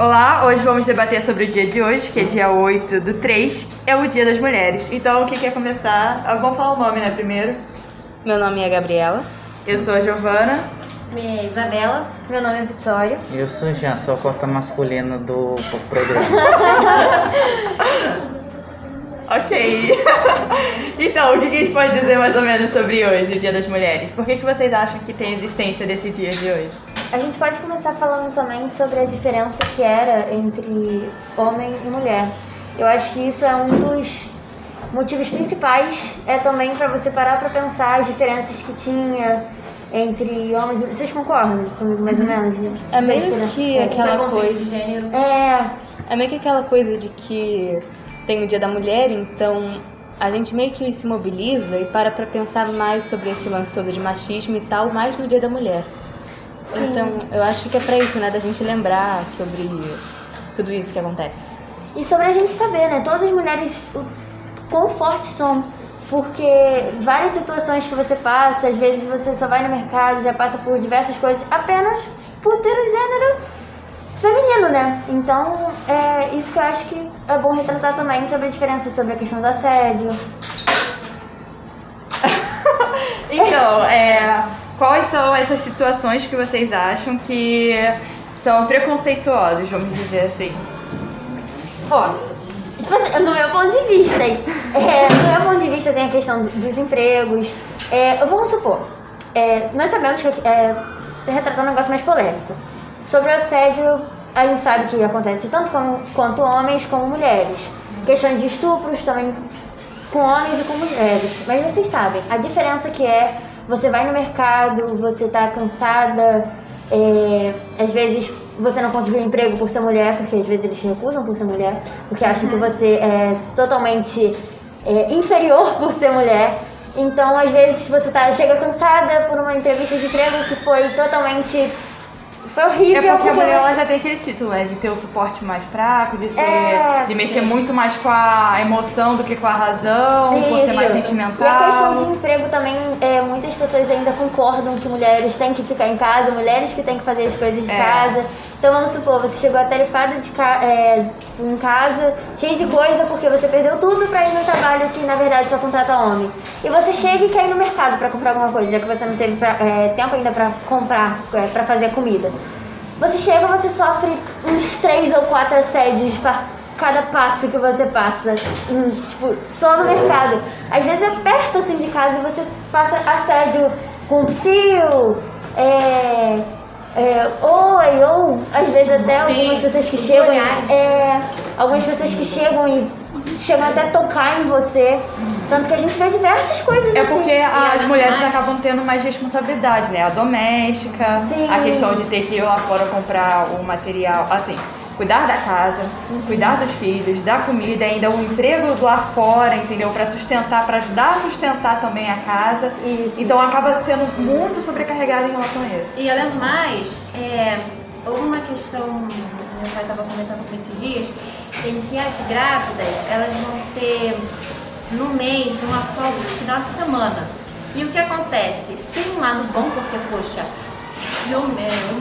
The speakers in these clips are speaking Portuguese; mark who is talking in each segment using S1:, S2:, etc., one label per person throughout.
S1: Olá, hoje vamos debater sobre o dia de hoje, que é dia 8 do 3, é o Dia das Mulheres. Então, quem quer começar? Ah, Vamos falar o nome, né, primeiro?
S2: Meu nome é Gabriela.
S1: Eu sou a Giovana.
S3: Minha é Isabela.
S4: Meu nome é Vitória.
S5: Eu sou Jean, sou a cota masculina do programa.
S1: Ok. então, o que que a gente pode dizer mais ou menos sobre hoje, o Dia das Mulheres? Por que, que vocês acham que tem existência desse dia de hoje?
S4: A gente pode começar falando também sobre a diferença que era entre homem e mulher. Eu acho que isso é um dos motivos principais, é também para você parar para pensar as diferenças que tinha entre homens e Vocês concordam comigo mais ou menos?
S2: É meio
S4: diferença?
S2: que aquela coisa.
S3: de gênero.
S4: É,
S2: É meio que aquela coisa de que tem o dia da mulher, então a gente meio que se mobiliza e para pra pensar mais sobre esse lance todo de machismo e tal, mais no dia da mulher.
S4: Sim.
S2: Então eu acho que é pra isso, né? Da gente lembrar sobre tudo isso que acontece.
S4: E sobre a gente saber, né? Todas as mulheres, o quão fortes são. Porque várias situações que você passa, às vezes você só vai no mercado, já passa por diversas coisas, apenas por ter o gênero feminino, né? Então, é isso que eu acho que é bom retratar também sobre a diferença sobre a questão do assédio.
S1: Então, é, quais são essas situações que vocês acham que são preconceituosas, vamos dizer assim?
S4: Ó, tipo assim, no meu ponto de vista, hein? É, no meu ponto de vista tem a questão dos empregos. É, vamos supor, é, nós sabemos que é, retratar um negócio mais polêmico. Sobre o assédio, a gente sabe que acontece tanto com, quanto homens como mulheres. Questões de estupros também com homens e com mulheres. Mas vocês sabem, a diferença que é você vai no mercado, você tá cansada, é, às vezes você não conseguiu emprego por ser mulher, porque às vezes eles te recusam por ser mulher, porque acham que você é totalmente é, inferior por ser mulher. Então, às vezes, você tá, chega cansada por uma entrevista de emprego que foi totalmente. Foi horrível.
S1: É porque a mulher ela já tem aquele título, né? De ter o suporte mais fraco, de ser.
S4: É,
S1: de mexer muito mais com a emoção do que com a razão, por ser mais sentimental.
S4: E a questão de emprego também, é, muitas pessoas ainda concordam que mulheres têm que ficar em casa, mulheres que têm que fazer as coisas de
S1: É.
S4: casa. Então vamos supor, você chegou atarefada de ca é, em casa, cheio de coisa, porque você perdeu tudo pra ir no trabalho que na verdade só contrata homem. E você chega e quer ir no mercado pra comprar alguma coisa, já que você não teve pra- é, tempo ainda pra comprar, é, pra fazer a comida. Você chega, você sofre uns três ou quatro assédios pra cada passo que você passa, hum, tipo, só no mercado. Às vezes é perto assim de casa e você passa assédio com psil, é, é, ou às vezes até algumas pessoas que chegam, é, algumas pessoas que chegam e chegam até a tocar em você. Tanto que a gente vê diversas coisas
S1: É
S4: assim.
S1: porque as
S3: E
S1: mulheres
S3: mais-
S1: acabam tendo mais responsabilidade, né? A doméstica,
S4: Sim.
S1: a questão de ter que ir lá fora comprar o material, assim, cuidar da casa, cuidar dos filhos, da comida, ainda um emprego lá fora, entendeu? Pra sustentar, pra ajudar a sustentar também a casa.
S4: Isso.
S1: Então acaba sendo muito sobrecarregada em relação a isso.
S3: E além do mais, é, houve uma questão, meu pai estava comentando com esses dias, em que as grávidas elas vão ter no mês uma folga no final de semana. E o que acontece? Tem um lado bom, porque, poxa, eu, eu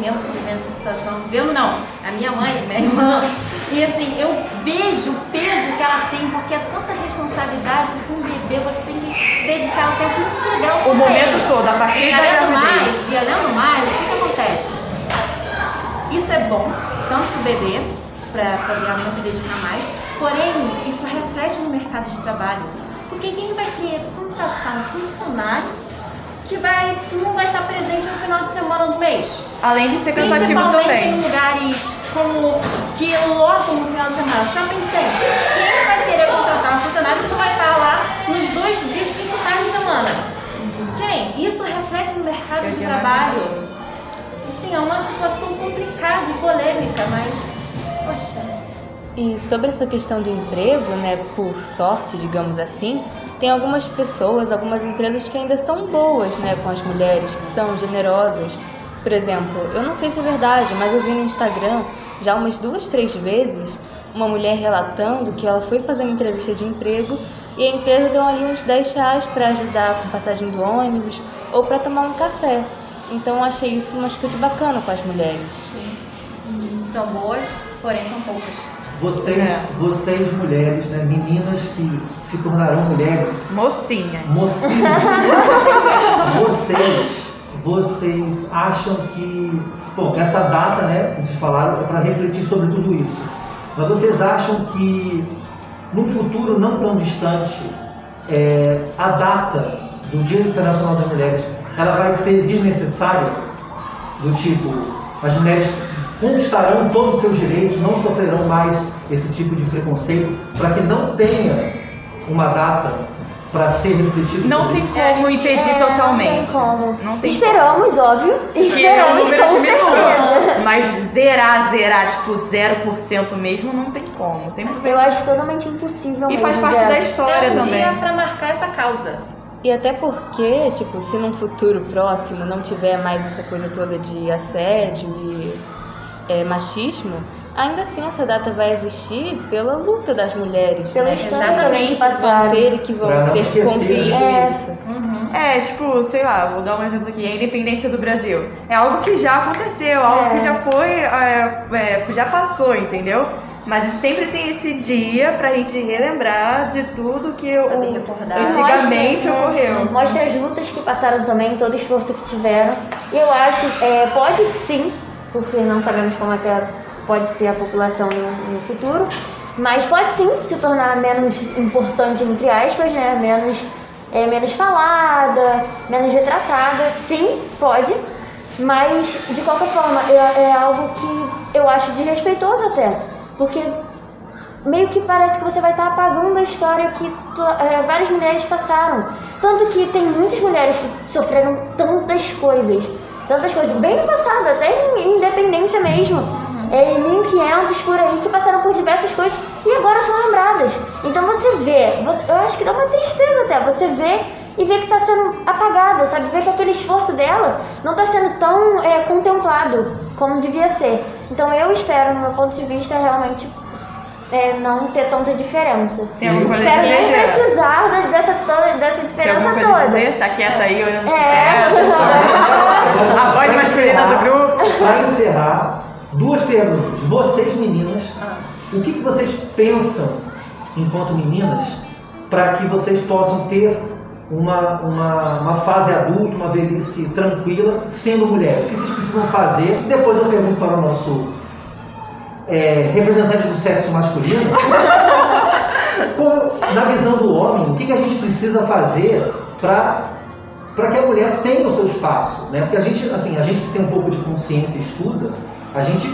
S3: mesmo fui vivendo essa situação, eu não, a minha mãe, minha irmã, e assim, eu vejo o peso que ela tem, porque é tanta responsabilidade que com um bebê você tem que se dedicar o tempo integral
S1: O momento
S3: ele.
S1: todo, a partir
S3: E
S1: da gravidez.
S3: mais, e além do mais, o que, que acontece? Isso é bom, tanto para o bebê, para poder a mãe se dedicar mais, porém, isso reflete no mercado de trabalho. Porque quem vai querer contratar um funcionário que vai, que não vai estar presente no final de semana do mês?
S1: Além de ser cansativo
S3: Principalmente em
S1: também.
S3: lugares como que lotam no final de semana, shopping center. Quem vai querer contratar um funcionário que não vai estar lá nos dois dias principais de semana? Quem? Isso reflete no mercado
S1: Eu
S3: de trabalho. Assim, é uma situação complicada e polêmica, mas, poxa,
S2: E sobre essa questão do emprego, né, por sorte, digamos assim, tem algumas pessoas, algumas empresas que ainda são boas, né, com as mulheres, que são generosas. Por exemplo, eu não sei se é verdade, mas eu vi no Instagram já umas duas, três vezes uma mulher relatando que ela foi fazer uma entrevista de emprego e a empresa deu ali uns 10 reais para ajudar com passagem do ônibus ou para tomar um café. Então eu achei isso uma atitude bacana com as mulheres.
S3: São boas, porém são poucas.
S6: Vocês,
S1: É.
S6: vocês mulheres, né, meninas que se tornarão mulheres,
S1: Mocinhas.
S6: mocinhas, vocês, vocês acham que, bom, essa data, né, como vocês falaram, é para refletir sobre tudo isso. Mas vocês acham que, num futuro não tão distante, é, a data do Dia Internacional das Mulheres, ela vai ser desnecessária? Do tipo, as mulheres conquistarão todos os seus direitos, não sofrerão mais esse tipo de preconceito, para que não tenha uma data para ser refletido
S1: Não tem
S6: isso?
S1: como impedir
S4: É,
S1: totalmente.
S4: Não tem como.
S1: Não tem
S4: Esperamos, óbvio.
S1: Que é
S4: Esperamos
S1: número. Mas zerar, zerar, tipo, 0% mesmo, não tem como. Sempre.
S4: Eu acho totalmente impossível
S1: E
S4: mesmo,
S1: faz parte
S4: Zé.
S1: da história
S3: é um
S1: também.
S3: dia pra marcar essa causa.
S2: E até porque, tipo, se num futuro próximo não tiver mais essa coisa toda de assédio e é, machismo, ainda assim essa data vai existir pela luta das mulheres,
S4: Pela
S2: né?
S4: história também que
S3: Exatamente.
S2: Vão
S4: passaram.
S2: ter e que vão ter
S6: esquecer,
S2: conseguido
S4: né?
S2: isso.
S3: Uhum.
S1: É, tipo, sei lá, vou dar um exemplo aqui, a independência do Brasil. É algo que já aconteceu, algo
S4: É.
S1: que já foi, é, é, já passou, entendeu? Mas sempre tem esse dia pra gente relembrar de tudo que o, antigamente
S4: mostra, né,
S1: ocorreu.
S4: Mostra as lutas que passaram também, todo o esforço que tiveram. E eu acho, é, pode sim, porque não sabemos como é que é- pode ser a população no, no futuro, mas pode sim se tornar menos importante, entre aspas, né? Menos, é, menos falada, menos retratada. Sim, pode. Mas, de qualquer forma, é, é algo que eu acho desrespeitoso até. Porque meio que parece que você vai estar apagando a história que tu- é, várias mulheres passaram. Tanto que tem muitas mulheres que sofreram tantas coisas. Tantas coisas. Bem no passado, até em independência mesmo. É, em 1500 por aí, que passaram por diversas coisas e agora são lembradas. Então você vê, você- eu acho que dá uma tristeza até. Você vê e vê que está sendo apagada, sabe? Vê que aquele esforço dela não está sendo tão é, contemplado como devia ser. Então eu espero, no meu ponto de vista, realmente é, não ter tanta diferença.
S1: Tem alguma coisa
S4: Espero nem precisar dessa, toda, dessa
S1: Tem
S4: diferença
S1: a
S4: toda.
S1: dizer? Tá quieta aí, olhando pro
S4: É.
S1: teto. A voz masculina do grupo.
S6: Para encerrar, duas perguntas. Vocês, meninas,
S3: Ah.
S6: o que, que vocês pensam enquanto meninas para que vocês possam ter uma, uma, uma fase adulta, uma velhice tranquila, sendo mulheres? O que vocês precisam fazer? E depois eu pergunto para o nosso é, representante do sexo masculino. Como, na visão do homem, o que, que a gente precisa fazer para para que a mulher tenha o seu espaço, né? Porque a gente, assim, a gente que tem um pouco de consciência e estuda, a gente,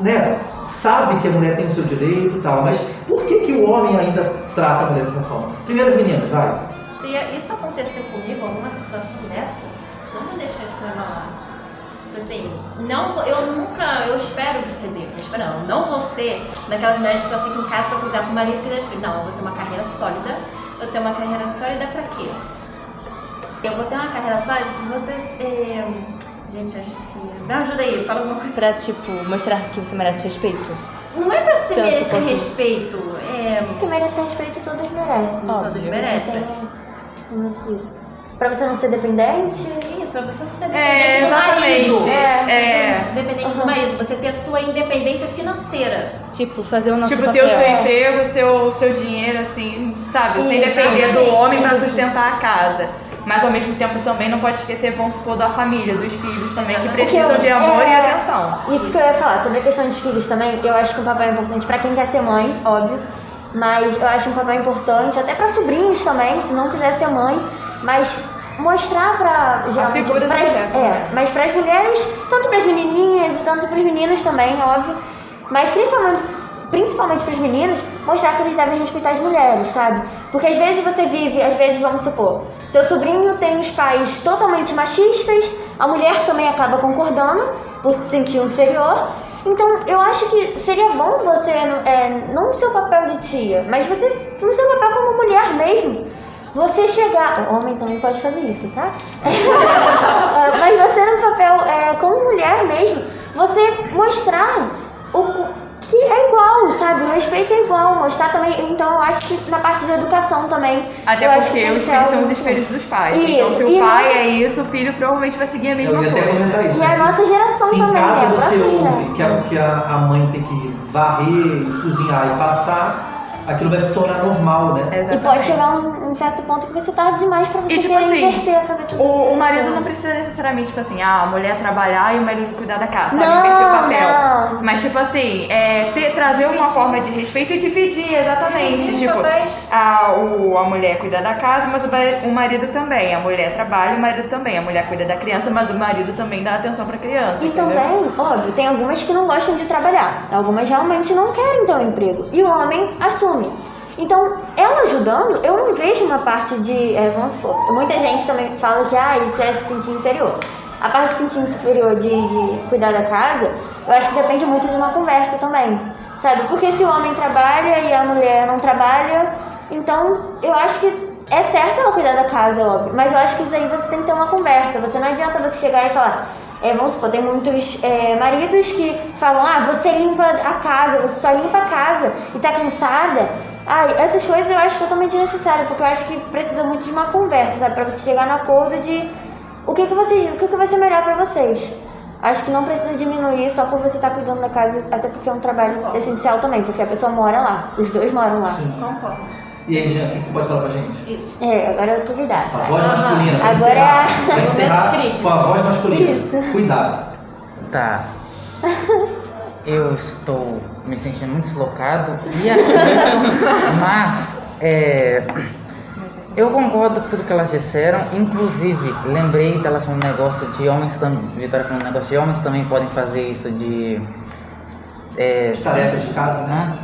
S6: né, sabe que a mulher tem o seu direito e tal, mas por que que o homem ainda trata a mulher dessa forma? Primeiro as meninas, vai.
S3: Se isso acontecer comigo, alguma situação dessa, não vou deixar isso me abalar. Tipo Assim, não, eu nunca, eu espero, quer dizer, eu espero não, não vou ser daquelas mulheres que só ficam em casa pra cozinhar pro marido e filhos. Não, eu vou ter uma carreira sólida. Eu ter uma carreira sólida pra quê? Eu vou ter uma carreira sólida, você. É... Gente, acho que. Me ajuda aí, fala alguma coisa.
S2: Pra, tipo, mostrar que você merece respeito.
S3: Não é pra se
S2: Tanto
S3: merecer
S2: quanto-
S3: respeito, é.
S4: Porque merecer respeito todos merecem.
S2: Óbvio.
S3: Todos merecem.
S4: Muito disso. Pra você não ser dependente,
S3: Isso, pra você não ser
S1: É,
S3: dependente do
S1: exatamente.
S3: marido.
S4: É.
S1: É.
S3: Dependente do
S4: Uhum.
S3: marido, você ter a sua independência financeira.
S2: Tipo, fazer o nosso
S1: Tipo,
S2: papel.
S1: ter o seu
S4: É.
S1: emprego, o seu, seu dinheiro, assim, sabe? Sem
S4: Isso,
S1: depender do homem pra
S4: isso.
S1: sustentar a casa. Mas ao mesmo tempo também não pode esquecer, vamos supor, da família, dos filhos também, que
S3: Exatamente.
S1: precisam
S4: Porque
S1: de
S4: eu-
S1: amor e
S4: é-
S1: atenção.
S4: Isso que eu ia falar, sobre a questão dos filhos também, eu acho que um papel importante pra quem quer ser mãe, óbvio, mas eu acho um papel importante até pra sobrinhos também, se não quiser ser mãe, mas mostrar pra geralmente pras-
S1: mulher,
S4: é,
S1: né?
S4: mas pras mulheres, tanto pras menininhas e tanto pros meninos também, óbvio, mas principalmente principalmente pros meninos, mostrar que eles devem respeitar as mulheres, sabe? Porque às vezes você vive, às vezes vamos supor, seu sobrinho tem os pais totalmente machistas, a mulher também acaba concordando por se sentir inferior. Então, eu acho que seria bom você, é, não no seu papel de tia, mas você no seu papel como mulher mesmo, você chegar. O homem também pode fazer isso, tá? É, mas você no papel é, como mulher mesmo, você mostrar que é igual, sabe? O respeito é igual. Mostrar também. Então eu acho que na parte de educação também.
S1: Até
S4: eu acho que
S1: porque os filhos são os espelhos dos pais.
S4: Isso,
S1: Então, se o
S4: e
S1: pai
S4: nossa-
S1: é isso, o filho provavelmente vai seguir a mesma
S6: Eu ia até
S1: coisa.
S6: comentar isso.
S4: E a
S6: Se-
S4: nossa geração
S6: Se em
S4: também,
S6: casa
S4: né? A
S6: você
S4: nossa
S6: ouve
S4: geração.
S6: que a, que a, a mãe tem que varrer, cozinhar e passar, aquilo vai se tornar normal, né?
S4: E
S1: Exatamente.
S4: pode chegar um, um certo ponto que você tarde demais pra você
S1: E, tipo
S4: querer
S1: assim,
S4: inverter a cabeça
S1: O, o marido não precisa necessariamente, tipo assim, ah, a mulher trabalhar e o marido cuidar da casa, sabe?
S4: Não,
S1: Inverter o papel.
S4: não.
S1: Mas, tipo assim, é, ter- trazer uma forma de respeito e dividir, exatamente.
S3: Dividir
S1: tipo, a, o, a mulher cuida da casa, mas o, o marido também. A mulher trabalha, o marido também. A mulher cuida da criança, mas o marido também dá atenção pra criança.
S4: E
S1: entendeu?
S4: também, óbvio, tem algumas que não gostam de trabalhar. Algumas realmente não querem ter um emprego. E o homem assume. Então, ela ajudando, eu não vejo uma parte de. é, vamos supor, muita gente também fala que ah, isso é se sentir inferior. A parte de se sentir inferior de, de cuidar da casa, eu acho que depende muito de uma conversa também. Sabe? Porque se o homem trabalha e a mulher não trabalha, então eu acho que é certo ela cuidar da casa, óbvio. Mas eu acho que isso aí você tem que ter uma conversa. Você não adianta você chegar e falar. É, vamos supor, tem muitos é, maridos que falam, ah, você limpa a casa, você só limpa a casa e tá cansada. Ah, essas coisas eu acho totalmente necessário, porque eu acho que precisa muito de uma conversa, sabe? Pra você chegar no acordo de o que, que, vocês, o que, que vai ser melhor pra vocês. Acho que não precisa diminuir só por você estar cuidando da casa, até porque é um trabalho essencial também, porque a pessoa mora lá, os dois moram lá.
S6: Sim.
S3: Concordo.
S6: E aí, Jean, o que você pode falar pra gente?
S3: Isso.
S4: É, agora eu tô cuidada.
S6: A voz masculina. Vai
S4: Agora
S6: encerrar,
S4: é-
S6: vai encerrar com a voz masculina.
S4: Isso.
S6: Cuidado.
S5: Tá. Eu estou me sentindo muito deslocado e aflito, mas é, eu concordo com tudo que elas disseram. Inclusive, lembrei delas falando um negócio de homens também. Vitória falando um negócio de homens também podem fazer isso de. É,
S6: As tarefas de casa, né?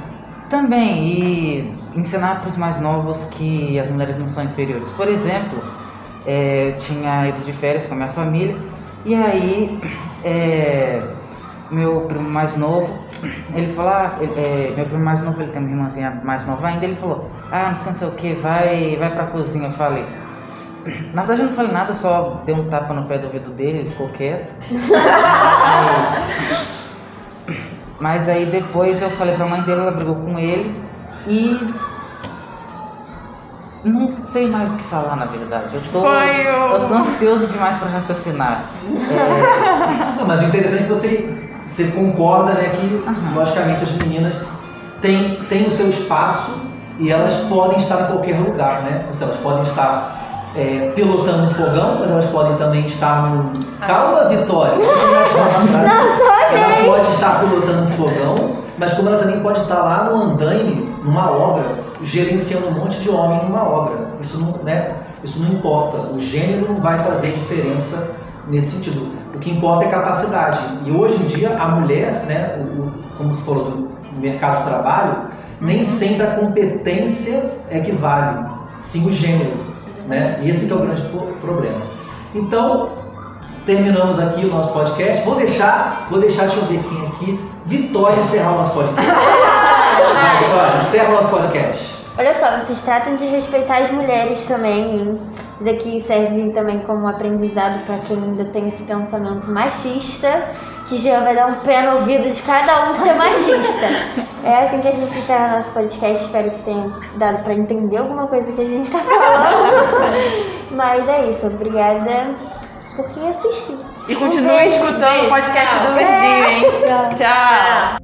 S5: Também, e ensinar para os mais novos que as mulheres não são inferiores. Por exemplo, é, eu tinha ido de férias com a minha família e aí é, meu primo mais novo, ele falou, ah, é, meu primo mais novo, ele tem uma irmãzinha mais nova ainda, ele falou, ah, não sei o que, vai, vai pra cozinha, eu falei. Na verdade eu não falei nada, só dei um tapa no pé do ouvido dele, ele ficou quieto. Mas- mas aí depois eu falei pra mãe dele, ela brigou com ele e não sei mais o que falar na verdade. Eu tô,
S1: Foi o-
S5: eu tô ansioso demais pra raciocinar. É,
S6: Não, mas o interessante é que você, você concorda, né, que
S5: Aham.
S6: logicamente as meninas têm, têm o seu espaço e elas podem estar em qualquer lugar, né? Ou seja, elas podem estar é, pilotando um fogão, mas elas podem também estar no. Calma, Vitória! Ela pode estar pilotando um fogão, mas como ela também pode estar lá no andaime, numa obra, gerenciando um monte de homem numa obra. Isso não, né? Isso não importa. O gênero não vai fazer diferença nesse sentido. O que importa é capacidade. E hoje em dia a mulher, né, o, o- como você falou do mercado de trabalho, nem sempre a competência é que vale, sim o gênero. Né? Esse que é o grande pro- problema. Então, terminamos aqui o nosso podcast. Vou deixar, vou deixar, deixa eu ver quem aqui, Vitória encerrar o nosso podcast. Vai, Vitória, encerra o nosso podcast.
S4: Olha só, vocês tratam de respeitar as mulheres também, hein? Isso aqui serve também como aprendizado para quem ainda tem esse pensamento machista, que já vai dar um pé no ouvido de cada um que ser machista. É assim que a gente encerra nosso podcast. Espero que tenha dado para entender alguma coisa que a gente está falando. Mas é isso. Obrigada por quem assistiu.
S1: E continue escutando o podcast do Verdinho, hein?
S4: Tchau.
S1: Tchau.